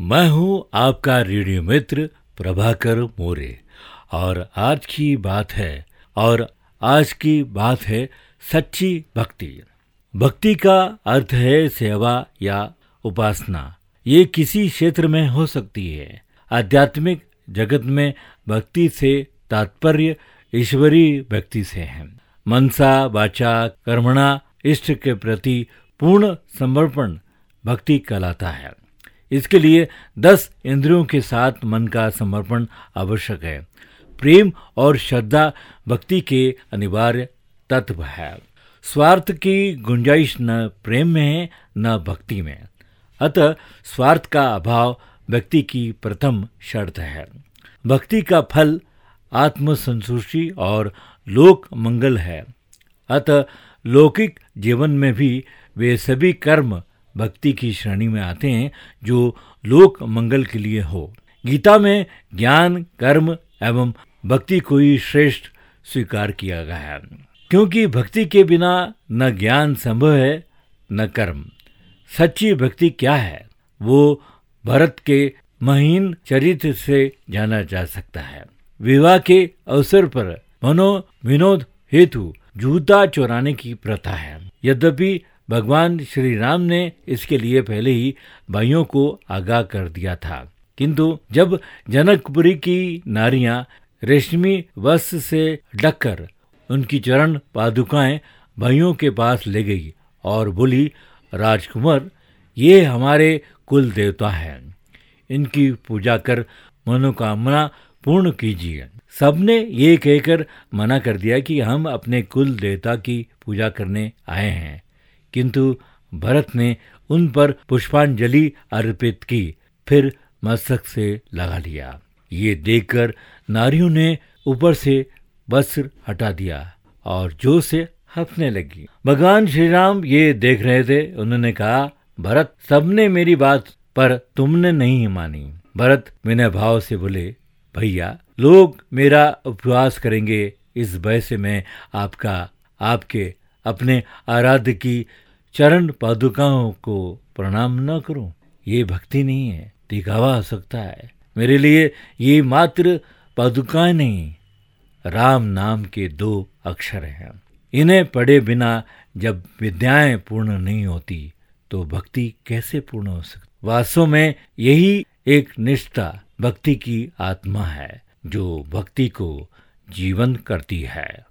मैं हूँ आपका रेडियो मित्र प्रभाकर मोरे। और आज की बात है, और आज की बात है सच्ची भक्ति। भक्ति का अर्थ है सेवा या उपासना। ये किसी क्षेत्र में हो सकती है। आध्यात्मिक जगत में भक्ति से तात्पर्य ईश्वरीय भक्ति से है। मनसा, वाचा, कर्मणा, इष्ट के प्रति पूर्ण समर्पण भक्ति कहलाता है। इसके लिए दस इंद्रियों के साथ मन का समर्पण आवश्यक है। प्रेम और श्रद्धा भक्ति के अनिवार्य तत्व है। स्वार्थ की गुंजाइश न प्रेम में है, न भक्ति में। अतः स्वार्थ का अभाव व्यक्ति की प्रथम शर्त है। भक्ति का फल आत्मसंतुष्टि और लोक मंगल है। अतः लौकिक जीवन में भी वे सभी कर्म भक्ति की श्रेणी में आते हैं जो लोक मंगल के लिए हो। गीता में ज्ञान, कर्म एवं भक्ति को ही श्रेष्ठ स्वीकार किया गया। है क्योंकि भक्ति के बिना न ज्ञान संभव है, न कर्म। सच्ची भक्ति क्या है? वो भरत के महीन चरित्र से जाना जा सकता है। विवाह के अवसर पर मनो विनोद हेतु जूता चोराने की प्रथा है। यद्यपि भगवान श्री राम ने इसके लिए पहले ही भाइयों को आगाह कर दिया था। किंतु जब जनकपुरी की नारियाँ रेशमी वस्त्र से ढककर उनकी चरण पादुकाएँ भाइयों के पास ले गई और बोली, राजकुमार, ये हमारे कुल देवता हैं। इनकी पूजा कर मनोकामना पूर्ण कीजिए। सबने ये कहकर मना कर दिया कि हम अपने कुल देवता की पूजा करने आए हैं। किंतु भरत ने उन पर पुष्पांजलि अर्पित की, फिर मस्तक से लगा लिया। ये देखकर नारियों ने ऊपर से वस्त्र हटा दिया और जो से हंसने लगी। भगवान श्री राम ये देख रहे थे। उन्होंने कहा, भरत, सबने मेरी बात पर तुमने नहीं मानी। भरत विनय भाव से बोले, भैया, लोग मेरा उपवास करेंगे। इस भय से मैं आपका, आपके अपने आराध्य की चरण पादुकाओं को प्रणाम न करूँ। ये भक्ति नहीं है, दिखावा हो सकता है। मेरे लिए ये मात्र पादुकाएँ नहीं, राम नाम के दो अक्षर हैं। इन्हें पढ़े बिना जब विद्याएँ पूर्ण नहीं होती तो भक्ति कैसे पूर्ण हो सकती वास्तव में यही एक निष्ठा भक्ति की आत्मा है, जो भक्ति को जीवन करती है।